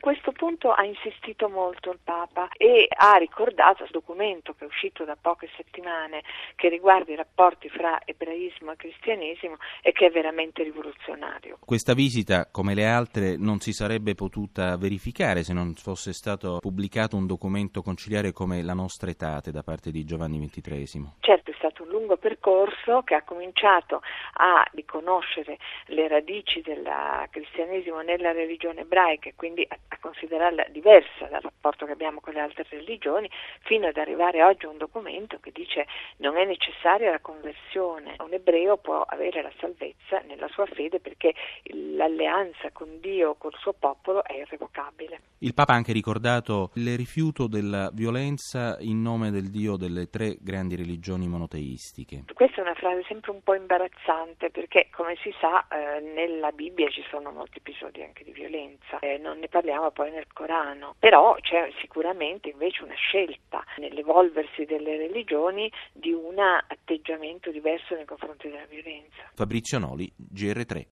questo punto ha insistito molto il Papa e ha ricordato il documento che è uscito da poche settimane che riguarda i rapporti fra ebraismo e cristianesimo e che è veramente rivoluzionario. Questa visita, come le altre, non si sarebbe potuta verificare se non fosse stato pubblicato un documento conciliare come La nostra etate da parte di Giovanni XXIII. Certo, lungo percorso che ha cominciato a riconoscere le radici del cristianesimo nella religione ebraica e quindi a, a considerarla diversa dal rapporto che abbiamo con le altre religioni, fino ad arrivare oggi a un documento che dice non è necessaria la conversione, un ebreo può avere la salvezza sua fede perché l'alleanza con Dio, col suo popolo è irrevocabile. Il Papa ha anche ricordato il rifiuto della violenza in nome del Dio delle tre grandi religioni monoteistiche. Questa è una frase sempre un po' imbarazzante perché, come si sa, eh, nella Bibbia ci sono molti episodi anche di violenza, eh, non ne parliamo poi nel Corano, però c'è sicuramente invece una scelta nell'evolversi delle religioni di un atteggiamento diverso nei confronti della violenza. Fabrizio Noli, GR3.